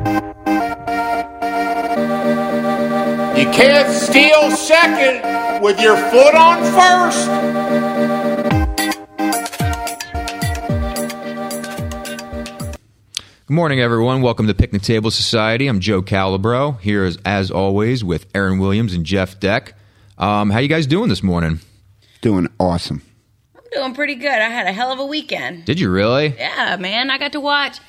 You can't steal second with your foot on first. Good morning, everyone. Welcome to Picnic Table Society. I'm Joe Calabro here, as, as always, with Aaron Williams and Jeff Deck. Um, how you guys doing this morning? Doing awesome. I'm doing pretty good. I had a hell of a weekend. Did you really? Yeah, man. I got to watch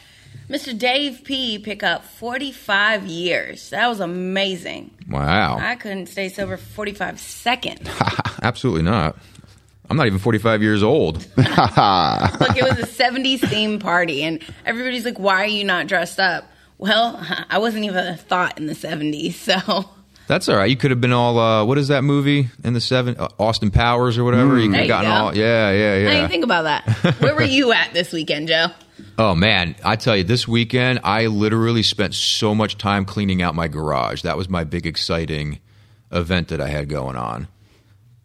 Mr. Dave P pick up 45 years. That was amazing. Wow. I couldn't stay sober for 45 seconds. Absolutely not. I'm not even 45 years old. Look, it was a 70s theme party, and everybody's like, why are you not dressed up? Well, I wasn't even a thought in the 70s, so. That's all right. You could have been all, uh, what is that movie in the seven? Uh, Austin Powers or whatever. you could have gotten go. all, yeah, yeah, I didn't yeah. think about that. Where were you at this weekend, Joe? Oh man, I tell you, this weekend I literally spent so much time cleaning out my garage. That was my big exciting event that I had going on.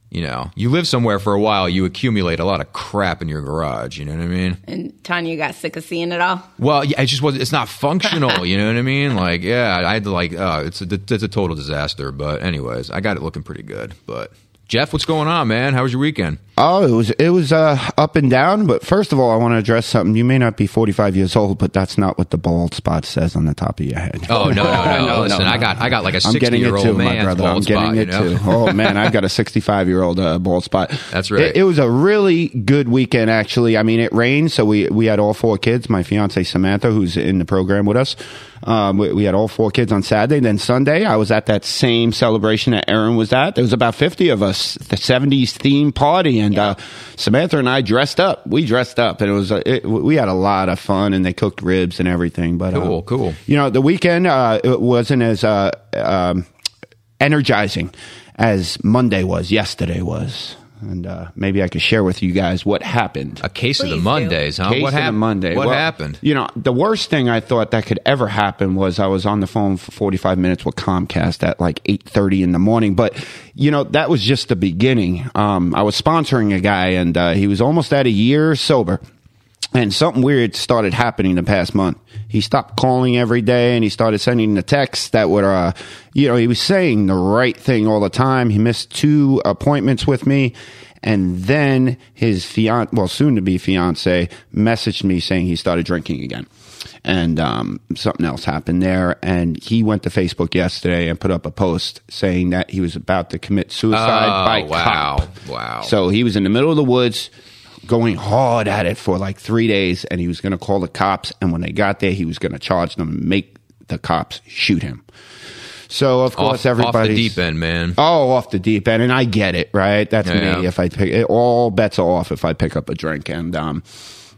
You know, you live somewhere for a while, you accumulate a lot of crap in your garage. You know what I mean? And Tanya got sick of seeing it all. Well, yeah, it just was. It's not functional. you know what I mean? Like, yeah, I had to like. Uh, it's a, it's a total disaster. But anyways, I got it looking pretty good. But Jeff, what's going on, man? How was your weekend? Oh, it was it was uh, up and down. But first of all, I want to address something. You may not be 45 years old, but that's not what the bald spot says on the top of your head. Oh no, no, no! No, Listen, no, I got I got like a I'm sixty year old too, my man's brother. I'm bald getting spot. it you know? too. Oh man, I've got a 65 year old uh, bald spot. That's right. It, it was a really good weekend, actually. I mean, it rained, so we we had all four kids. My fiance Samantha, who's in the program with us, um, we, we had all four kids on Saturday. Then Sunday, I was at that same celebration that Aaron was at. There was about 50 of us, the 70s theme party, and uh, Samantha and I dressed up. We dressed up, and it was uh, it, we had a lot of fun, and they cooked ribs and everything. But uh, Cool, cool. You know, the weekend uh, it wasn't as uh, um, energizing as Monday was, yesterday was. And uh, maybe I could share with you guys what happened. A case of Please the do. Mondays, huh? Case what happened? Monday. What Well, happened? You know, the worst thing I thought that could ever happen was I was on the phone for 45 minutes with Comcast at like 8:30 in the morning. But you know, that was just the beginning. Um, I was sponsoring a guy, and uh, he was almost at a year sober. And something weird started happening the past month. He stopped calling every day and he started sending the texts that would, uh, you know, he was saying the right thing all the time. He missed two appointments with me. And then his fiance, well, soon to be fiance, messaged me saying he started drinking again. And um, something else happened there. And he went to Facebook yesterday and put up a post saying that he was about to commit suicide Oh, by wow. cop. Wow. So he was in the middle of the woods going hard at it for like three days and he was going to call the cops and when they got there he was going to charge them and make the cops shoot him so of course off the deep end, man. oh off the deep end and i get it right that's Yeah. me if i pick it, all bets are off if i pick up a drink and um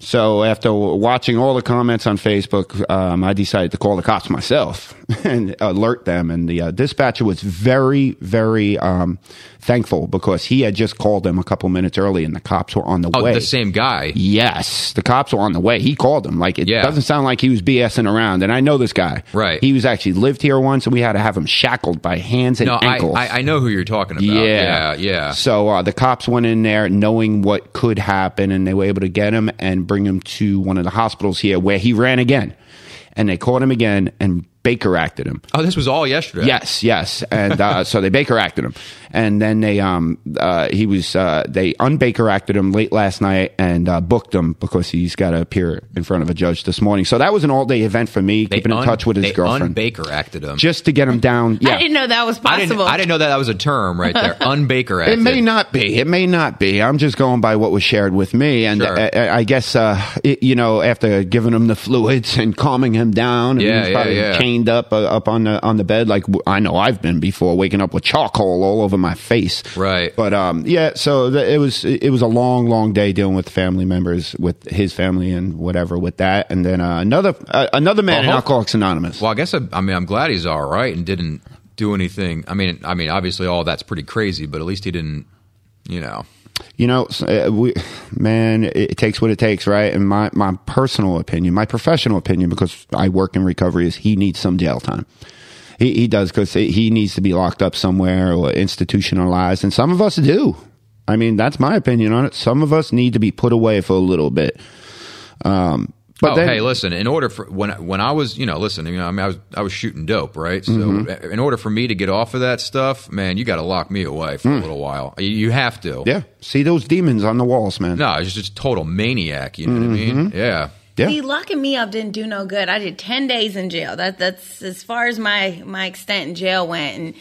so after watching all the comments on Facebook, um, I decided to call the cops myself and alert them. And the uh, dispatcher was very, very um, thankful because he had just called them a couple minutes early, and the cops were on the Oh, way. the same guy. Yes, the cops were on the way. He called them. Like it Yeah. doesn't sound like he was BSing around. And I know this guy. Right. He was actually lived here once, and we had to have him shackled by hands and No, I, ankles. I I know who you're talking about. Yeah, yeah, yeah. So uh, the cops went in there knowing what could happen, and they were able to get him and bring him to one of the hospitals here where he ran again. And they caught him again and Baker acted him. Oh, this was all yesterday. Yes, yes, and uh, so they Baker acted him, and then they um uh, he was uh, they unbaker acted him late last night and uh, booked him because he's got to appear in front of a judge this morning. So that was an all day event for me, They keeping in touch with his they girlfriend, Unbaker acted him. just to get him down. Yeah, I didn't know that was I didn't. possible. I didn't know that that was a term right there. Unbaker acted. It may not be. It may not be. I'm just going by what was shared with me, and Sure. I, I- I guess uh, it, you know after giving him the fluids and calming him down, and Yeah, he was yeah, probably up uh, up on the on the bed like I know I've been before, waking up with charcoal all over my face. Right. But um, yeah. So the, it was it was a long, long day dealing with family members, with his family and whatever with that, and then uh, another uh, another man Well, in Alcoholics Anonymous. Well, I guess I, I mean I'm glad he's all right and didn't do anything. I mean, I mean, obviously all that's pretty crazy, but at least he didn't. You know. You know, uh, we, man, it, takes what it takes, right? And my, my personal opinion, my professional opinion, because I work in recovery, is he needs some jail time. He, he does because he needs to be locked up somewhere or institutionalized, and some of us do. I mean, that's my opinion on it. Some of us need to be put away for a little bit. Um, But oh, then, hey, listen. In order for when when I was, you know, listen, you know, I mean, I was I was shooting dope, right? So, Mm-hmm. in order for me to get off of that stuff, man, you got to lock me away for a little while. You, you have to. Mm. yeah, see those demons on the walls, man. No, it's just a total maniac. You know what I Mm-hmm. mean? Yeah. Yeah. See, locking me up didn't do no good. I did ten days in jail. That that's as far as my my extent in jail went, and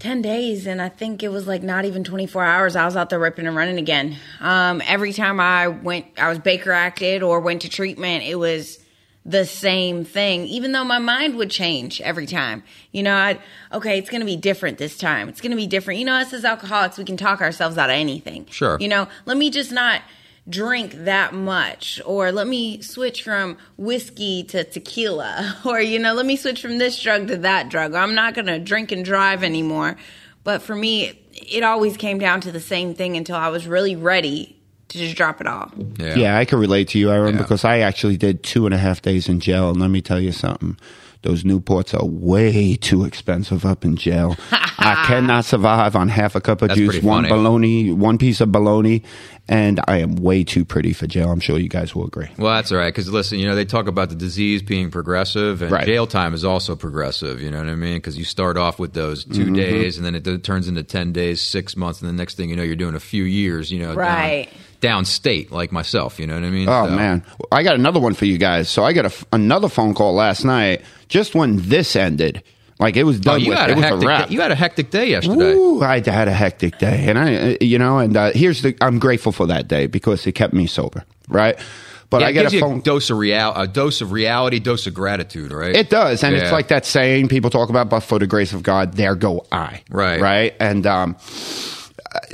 ten days. And I think it was like not even twenty four hours. I was out there ripping and running again. Um, every time I went, I was Baker acted or went to treatment. It was the same thing, even though my mind would change every time. You know, I'd, okay, it's going to be different this time. It's going to be different. You know, us as alcoholics, we can talk ourselves out of anything. Sure. You know, let me just not drink that much or let me switch from whiskey to tequila or you know let me switch from this drug to that drug or i'm not going to drink and drive anymore but for me it always came down to the same thing until i was really ready to just drop it all Yeah. Yeah, I can relate to you, Aaron, Yeah. because I actually did two and a half days in jail. And let me tell you something. Those Newports are way too expensive up in jail. I cannot survive on half a cup of That's juice, one funny. bologna, one piece of bologna, and I am way too pretty for jail. I'm sure you guys will agree. Well, that's all right. Because listen, you know, they talk about the disease being progressive, and Right. jail time is also progressive. You know what I mean? Because you start off with those 2 Mm-hmm. days, and then it, it turns into ten days, six months, and the next thing you know, you're doing a few years. You know, Right. Down, downstate, like myself. You know what I mean? Oh So- man, I got another one for you guys. So I got a f another phone call last night, just when this ended. Like it was Oh, done you with. had It a a hectic. wrap. you had a hectic day yesterday. Ooh, I had a hectic day, and I, uh, you know, and uh, here's the. I'm grateful for that day because it kept me sober, right? But Yeah, I gives a phone. a dose of real, a dose of reality, dose of gratitude, right? It does, and it's like that saying people talk about, "But for the grace of God, there go I." Right. right, and um,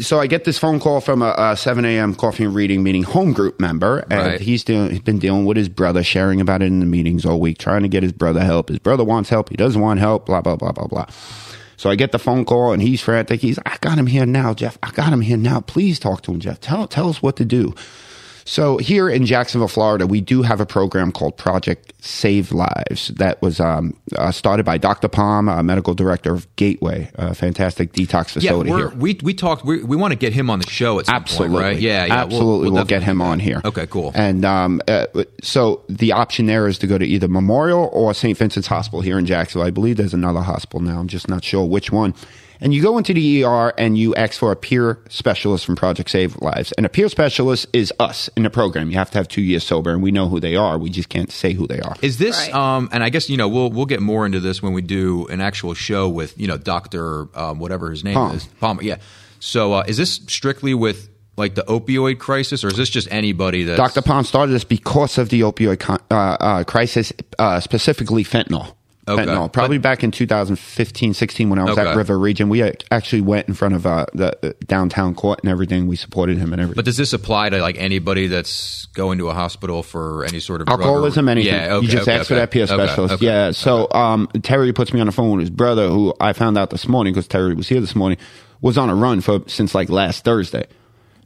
so I get this phone call from a, a 7 a.m. coffee and reading meeting home group member, and Right. he's doing, he's been dealing with his brother, sharing about it in the meetings all week, trying to get his brother help. His brother wants help, he doesn't want help, blah blah blah blah blah. So I get the phone call, and he's frantic. He's, I got him here now, Jeff. I got him here now. Please talk to him, Jeff. Tell tell us what to do. So here in Jacksonville, Florida, we do have a program called Project Save Lives that was um, uh, started by Dr. Pomm, uh, medical director of Gateway, a fantastic detox yeah, facility we're, here. we we talked. We, we want to get him on the show at some Absolutely, point, right? Yeah, yeah, absolutely. We'll, get definitely him do that. on here. Okay, cool. And um, uh, so the option there is to go to either Memorial or St. Vincent's Hospital here in Jacksonville. I believe there's another hospital now. I'm just not sure which one. And you go into the ER and you ask for a peer specialist from Project Save Lives. And a peer specialist is us in the program. You have to have two years sober, and we know who they are. We just can't say who they are. Is this Right. um and I guess you know we'll we'll get more into this when we do an actual show with you know Doctor um, whatever his name Pomm. is Palmer yeah. So uh, is this strictly with like the opioid crisis or is this just anybody that Dr. Pomm started this because of the opioid con- uh, uh, crisis, uh, specifically fentanyl. Okay. Fentanyl. Probably But- back in 2015, 16, when I was Okay. at River Region, we actually went in front of uh, the uh, downtown court and everything. We supported him and everything. But does this apply to like anybody that's going to a hospital for any sort of drug or- Alcoholism, anything. Yeah, okay, you just ask for that peer specialist. Yeah. So um, Terry puts me on the phone with his brother, who I found out this morning because Terry was here this morning, was on a run for since like last Thursday.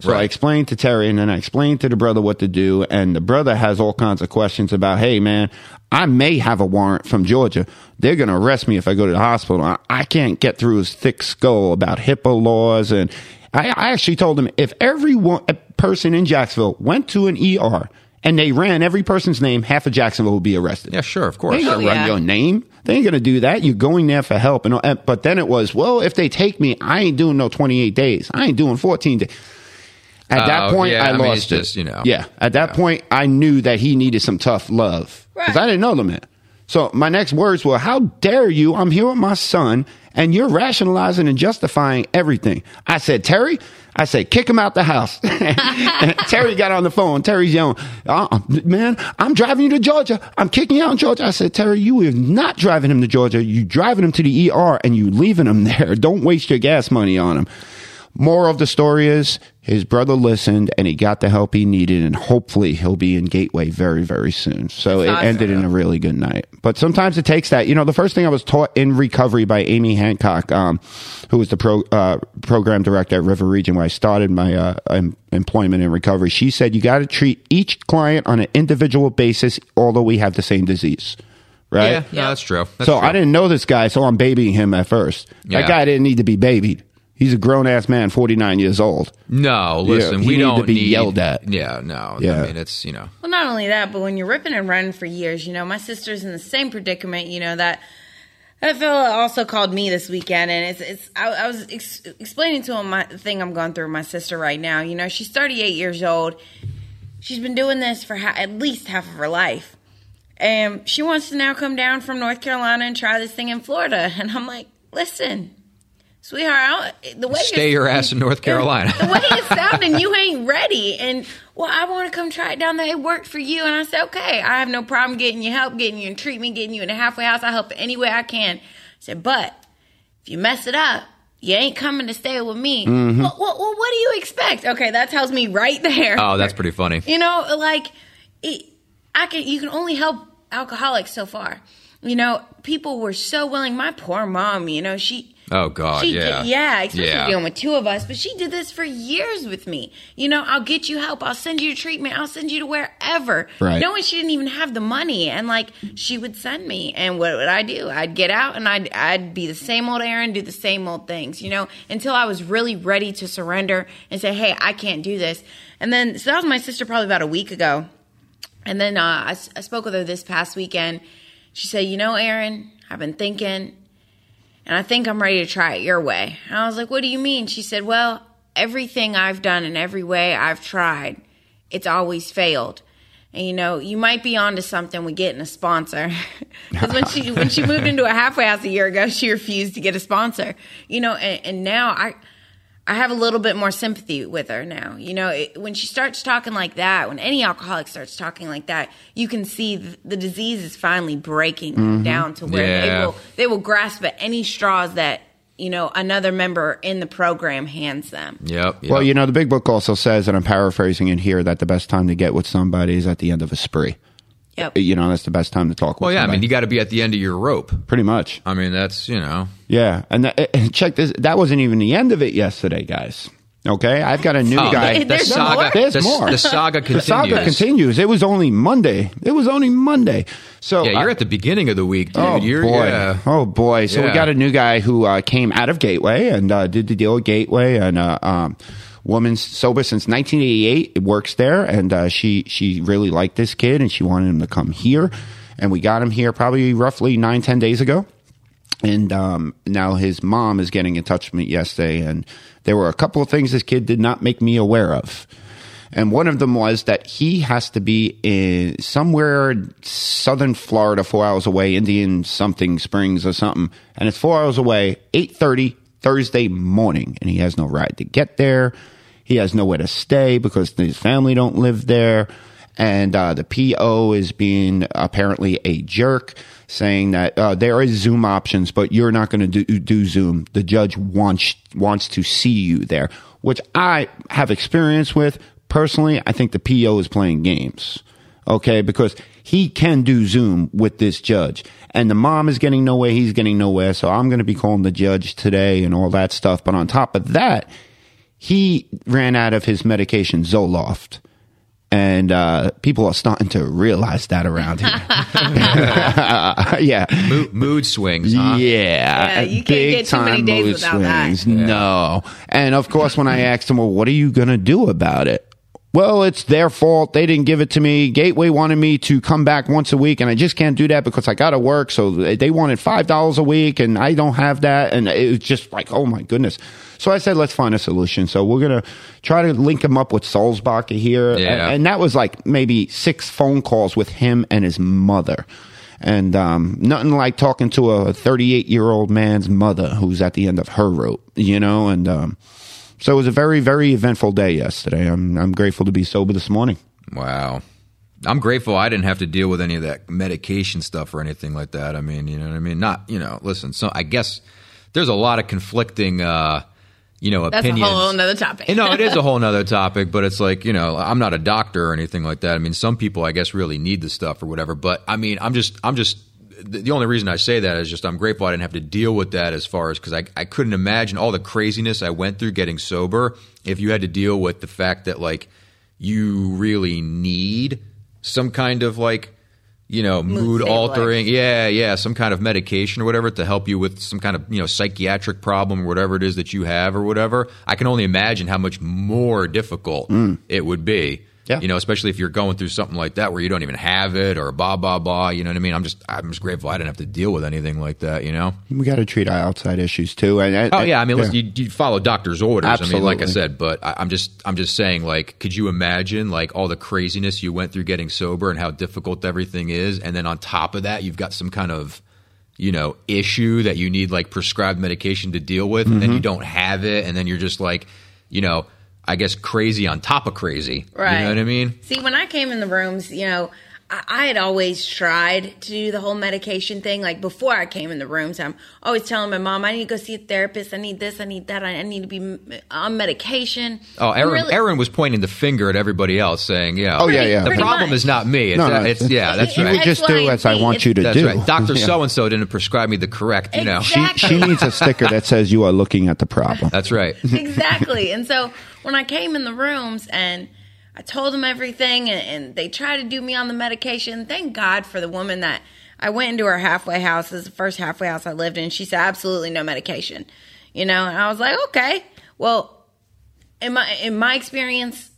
So I explained to Terry, and then I explained to the brother what to do, and the brother has all kinds of questions about, hey man, I may have a warrant from Georgia. They're going to arrest me if I go to the hospital. I, I can't get through his thick skull about HIPAA laws, and I, I actually told him if every one, a person in Jacksonville went to an ER and they ran every person's name, half of Jacksonville would be arrested. Yeah, sure, of course. They course. ain't gonna Oh, run yeah. your name. They ain't gonna do that. You're going there for help, and, and but then it was, well, if they take me, I ain't doing no 28 days. I ain't doing 14 days. At that Oh, point, yeah, I, I mean, lost it's it. just, you know. yeah. At that point, I knew that he needed some tough love because Right. I didn't know the man. So my next words were, "How dare you? I'm here with my son, and you're rationalizing and justifying everything." I said, "Terry." I said, kick him out the house. Terry got on the phone. Terry's yelling, uh, man, I'm driving you to Georgia. I'm kicking you out in Georgia. I said, Terry, you are not driving him to Georgia. You driving him to the ER and you leaving him there. Don't waste your gas money on him. Moral of the story is his brother listened and he got the help he needed and hopefully he'll be in Gateway very, very soon. So That's it ended in a really good night. But sometimes it takes that. You know, the first thing I was taught in recovery by Amy Hancock, um, who was the pro, uh, program director at River Region where I started my uh, em- employment in recovery. She said you got to treat each client on an individual basis, although we have the same disease. Right? Yeah, no, that's true. That's so true. I didn't know this guy, so I'm babying him at first. Yeah. That guy didn't need to be babied. He's a grown ass man, 49 years old. No, listen, he we need don't need to be need, yelled at. Yeah, no. Yeah. I mean, it's you know. Well, not only that, but when you're ripping and running for years, you know, my sister's in the same predicament. You know that that fella also called me this weekend, and it's it's. I, I was ex- explaining to him my thing I'm going through with my sister right now. You know, she's 38 years old. She's been doing this for ha- at least half of her life, and she wants to now come down from North Carolina and try this thing in Florida. And I'm like, listen. Sweetheart, I don't- the way Stay your ass in North Carolina. the way it's sounding, you ain't ready. And well, I want to come try it down there. It worked for you. And I said, okay, I have no problem getting you help, getting you in treatment, getting you in a halfway house. I help any way I can. I said, but if you mess it up, you ain't coming to stay with me. Mm-hmm. Well, well, well, what do you expect? Okay, that tells me right there. Oh, that's pretty funny. You know, like it, I can. You can only help alcoholics so far. You know, people were so willing. My poor mom. You know, she. Oh God, She yeah, did, yeah, especially Yeah. dealing with two of us. But she did this for years with me. You know, I'll get you help. I'll send you to treatment. I'll send you to wherever. Right. Knowing she didn't even have the money, and like she would send me, and what would I do? I'd get out and I'd I'd be the same old Aaron, do the same old things. You know, until I was really ready to surrender and say, hey, I can't do this. And then so that was my sister probably about a week ago. And then uh, I, I spoke with her this past weekend. She said, You know, Aaron, I've been thinking, and I think I'm ready to try it your way. And I was like, What do you mean? She said, Well, everything I've done and every way I've tried, it's always failed. And you know, you might be onto something with getting a sponsor. Because when she when she moved into a halfway house a year ago, she refused to get a sponsor. You know, and, and now I I have a little bit more sympathy with her now. You know, it, when she starts talking like that, when any alcoholic starts talking like that, you can see th- the disease is finally breaking mm-hmm. down to where Yeah. they will they will grasp at any straws that you know another member in the program hands them. Yep. yep. Well, you know, the big book also says, and I'm paraphrasing it here, that the best time to get with somebody is at the end of a spree. Yep. You know, that's the best time to talk with well, yeah. I mean, you got to be at the end of your rope. Pretty much. I mean, that's you know. Yeah. And, that, and check this. That wasn't even the end of it yesterday, guys. Okay. I've got a new Oh, guy. the, the There's saga. more? There's the, more. The saga continues. the saga continues. It was only Monday. It was only Monday. So Yeah, you're uh, at the beginning of the week, dude. Oh you're, boy! Yeah. Oh boy! So we got a new guy who uh, came out of Gateway and uh, did the deal at Gateway, and uh, um, woman's sober since 1988. It works there, and uh, she she really liked this kid, and she wanted him to come here, and we got him here probably roughly nine ten days ago. And um, now his mom is getting in touch with me yesterday, and there were a couple of things this kid did not make me aware of. And one of them was that he has to be in somewhere southern Florida, four hours away, Indian something Springs or something, and it's four hours away, eight thirty Thursday morning, and he has no ride to get there. He has nowhere to stay because his family don't live there, and uh, the PO is being apparently a jerk, saying that uh, there is Zoom options, but you're not going to do, do Zoom. The judge wants wants to see you there, which I have experience with personally. I think the PO is playing games, okay, because he can do Zoom with this judge, and the mom is getting nowhere. He's getting nowhere. So I'm going to be calling the judge today and all that stuff. But on top of that, he ran out of his medication Zoloft. And uh, people are starting to realize that around here. yeah. Mood, mood swings. Huh? Yeah, Yeah, you can't big get too many time days mood without that. swings. No, and of course, when I asked him, "Well, what are you going to do about it?" Well, it's their fault. They didn't give it to me. Gateway wanted me to come back once a week, and I just can't do that because I got to work. So they wanted five dollars a week, and I don't have that. And it was just like, oh my goodness. So I said, let's find a solution. So we're gonna try to link him up with Sulzbacher here, Yeah. and, and that was like maybe six phone calls with him and his mother. And um, nothing like talking to a 38 year old man's mother who's at the end of her rope, you know. And um, so it was a very, very eventful day yesterday. I'm I'm grateful to be sober this morning. Wow. I'm grateful I didn't have to deal with any of that medication stuff or anything like that. I mean, you know what I mean? Not, you know, listen, so I guess there's a lot of conflicting, uh, you know, That's opinions. a whole nother topic. You know, it is a whole nother topic, but it's like, you know, I'm not a doctor or anything like that. I mean, some people, I guess, really need the stuff or whatever. But I mean, I'm just, I'm just, the the only reason I say that is just I'm grateful I didn't have to deal with that as far as because I, I couldn't imagine all the craziness I went through getting sober if you had to deal with the fact that like you really need some kind of like you know, mood, altering. Yeah, yeah, some kind of medication or whatever to help you with some kind of, you know, psychiatric problem or whatever it is that you have or whatever. I can only imagine how much more difficult mm. it would be. Yeah. You know, especially if you're going through something like that where you don't even have it or blah blah blah. You know what I mean? I'm just I'm just grateful I didn't have to deal with anything like that. You know? We got to treat our outside issues too. And, and- Oh yeah, I mean, listen, you, you follow doctor's orders. I mean, like I said, but I, I'm just I'm just saying, like, could you imagine like all the craziness you went through getting sober and how difficult everything is, and then on top of that, you've got some kind of you know issue that you need like prescribed medication to deal with, and then Mm-hmm. you don't have it, and then you're just like, you know, I guess crazy on top of crazy. Right. You know what I mean? See, when I came in the rooms, you know, I, I had always tried to do the whole medication thing. Like before I came in the rooms, I'm always telling my mom, I need to go see a therapist. I need this. I need that. I, I need to be m- on medication. Oh, I'm Aaron, really- Aaron was pointing the finger at everybody else, saying, "Yeah, Oh, yeah, yeah. The problem much. is not me. It's, No, no, uh, it's yeah, that's you right. would just do as I want you to That's do. right. Doctor Yeah. So and So didn't prescribe me the correct, you know. She, she needs a sticker that says you are looking at the problem. That's right. exactly. And so when I came in the rooms and I told them everything, and, and they tried to do me on the medication. Thank God for the woman that I went into her halfway house. This is the first halfway house I lived in. She said absolutely no medication. You know, and I was like, okay. Well, in my in my experience,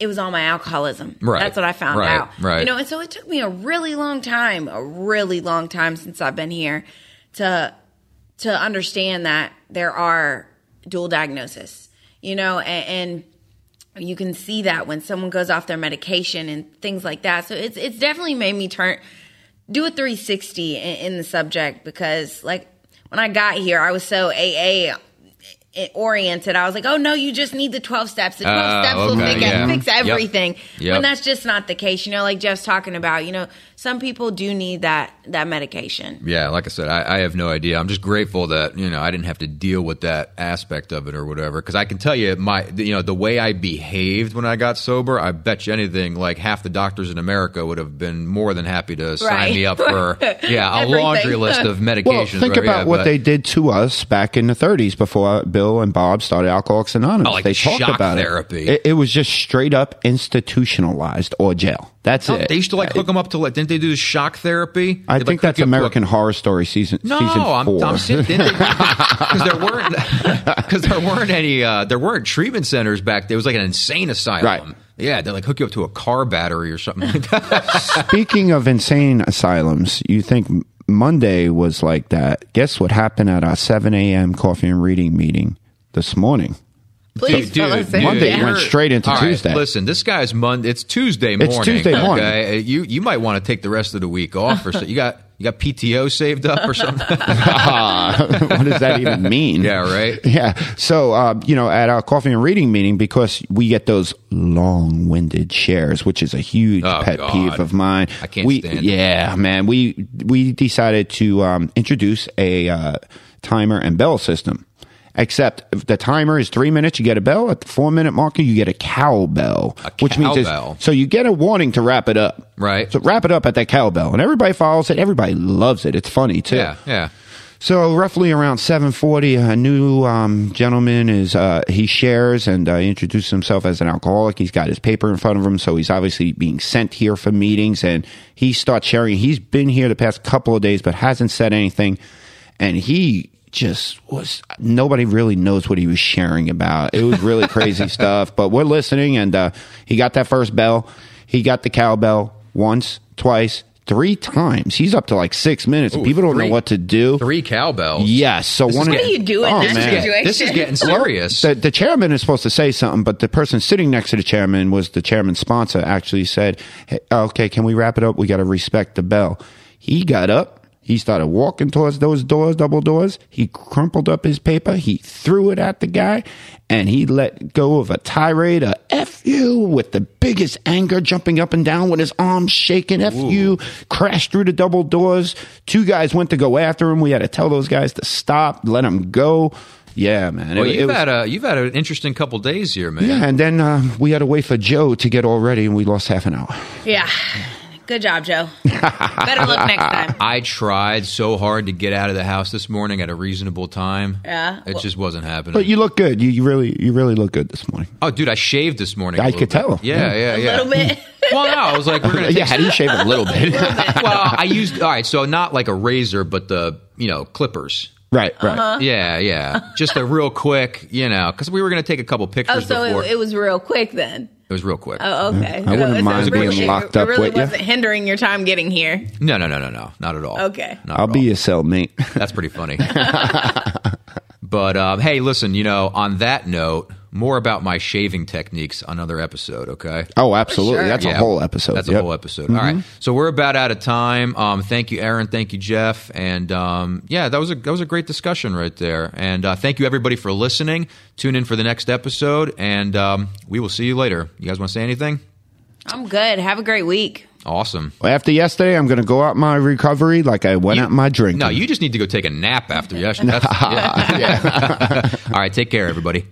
it was all my alcoholism. Right. That's what I found Right. out. Right. You know, and so it took me a really long time, a really long time since I've been here to to understand that there are dual diagnosis. You know, and, and you can see that when someone goes off their medication and things like that. So it's it's definitely made me turn do a 360 in, in the subject because like when I got here, I was so AA oriented. I was like, oh no, you just need the 12 steps. The 12 Oh, steps will fix, yeah. fix Yep. everything. Yep. When that's just not the case. You know, like Jeff's talking about, you know, some people do need that that medication. Yeah, like I said, I, I have no idea. I'm just grateful that you know I didn't have to deal with that aspect of it or whatever. Because I can tell you, my you know the way I behaved when I got sober, I bet you anything like half the doctors in America would have been more than happy to sign Right. me up for yeah a laundry list of medications. Well, think right? about Yeah, what but- they did to us back in the 30s before Bill and Bob started Alcoholics Anonymous. Oh, like they talked shock about therapy. it. it. It was just straight up institutionalized or jail. That's Oh, it. They used to like hook them up to like didn't they do the shock therapy? I They'd, think like, that's you up American Horror Story season No, season I'm, 4 I'm saying because there weren't because there weren't any uh, there weren't treatment centers back there. It was like an insane asylum. Right. Yeah, they like hook you up to a car battery or something like that. Speaking of insane asylums, you think Monday was like that? Guess what happened at our 7 a.m. coffee and reading meeting this morning? Please, Dude, fellas, dude, Monday yeah. went straight into right, Tuesday. listen, this guy's Monday. It's Tuesday morning. It's Tuesday morning. Okay, Uh, you you might want to take the rest of the week off or so. You got you got PTO saved up or something? what does that even mean? yeah, right. Yeah. So, uh, you know, at our coffee and reading meeting, because we get those long winded shares, which is a huge Oh, pet God. peeve of mine. I can't we, stand it. Yeah, man. We, we decided to um, introduce a uh, timer and bell system. Except if the timer is three minutes, you get a bell. At the four minute marker, you get a cowbell, A which means it's- so you get a warning to wrap it up. Right. So wrap it up at that cowbell, and everybody follows it. Everybody loves it. It's funny too. Yeah, yeah. So roughly around 7:40, a new um, gentleman is uh, he shares and uh, introduces himself as an alcoholic. He's got his paper in front of him, so he's obviously being sent here for meetings. And he starts sharing. He's been here the past couple of days, but hasn't said anything. And he just was nobody really knows what he was sharing about. It was really crazy stuff. But we're listening, and uh, he got that first bell. He got the cowbell once, twice. Three times. He's up to like six minutes. Ooh, People don't three- know what to do. Three cowbells. Yes. So This one. is of- What do you doing? Oh, that man. situation? This is getting serious. The, the chairman is supposed to say something, but the person sitting next to the chairman was the chairman's sponsor. Actually said, hey, "Okay, can we wrap it up? We got to respect the bell." He got up. He started walking towards those doors, double doors. He crumpled up his paper. He threw it at the guy, and he let go of a tirade, a "f you" with the biggest anger, jumping up and down with his arms shaking. "F you!" Crashed through the double doors. Two guys went to go after him. We had to tell those guys to stop, let him go. Yeah, man. well, It- it you've was- had a you've had an interesting couple days here, man. yeah, and then uh, we had to wait for Joe to get all ready, and we lost half an hour. Yeah. Good job, Joe. Better look next time. I tried so hard to get out of the house this morning at a reasonable time. Yeah. It just wasn't happening. But you look good. You, you really, you really look good this morning. oh, dude, I shaved this morning. a I little could bit. tell. Yeah, yeah, yeah. A yeah. little bit. Well, no, I was like, we're gonna. yeah, how do you shave a little bit? well, I used all right, so not like a razor, but the you know clippers. right, right. Uh-huh. Yeah, yeah, just a real quick, you know, because we were gonna take a couple pictures Oh, so before. it, it was real quick then. It was real quick. Oh, okay. I wouldn't So- so mind it being really- locked it up really with you. wasn't hindering your time getting here. No, no, no, no, no, not at all. Okay. Not I'll at be all. your cellmate. That's pretty funny. but um, hey, listen, you know, on that note, more about my shaving techniques on another episode. Okay. Oh, absolutely. sure. That's a whole episode. That's Yep. a whole episode. All right. So we're about out of time. Um, thank you, Aaron. Thank you, Jeff. And um, yeah, that was a that was a great discussion right there. And uh, thank you everybody for listening. Tune in for the next episode, and um, we will see you later. You guys want to say anything? I'm good. Have a great week. Awesome. After yesterday, I'm going to go out my recovery like I went You- out my drink. No, you just need to go take a nap after yesterday. That's- yeah. All right. Take care, everybody.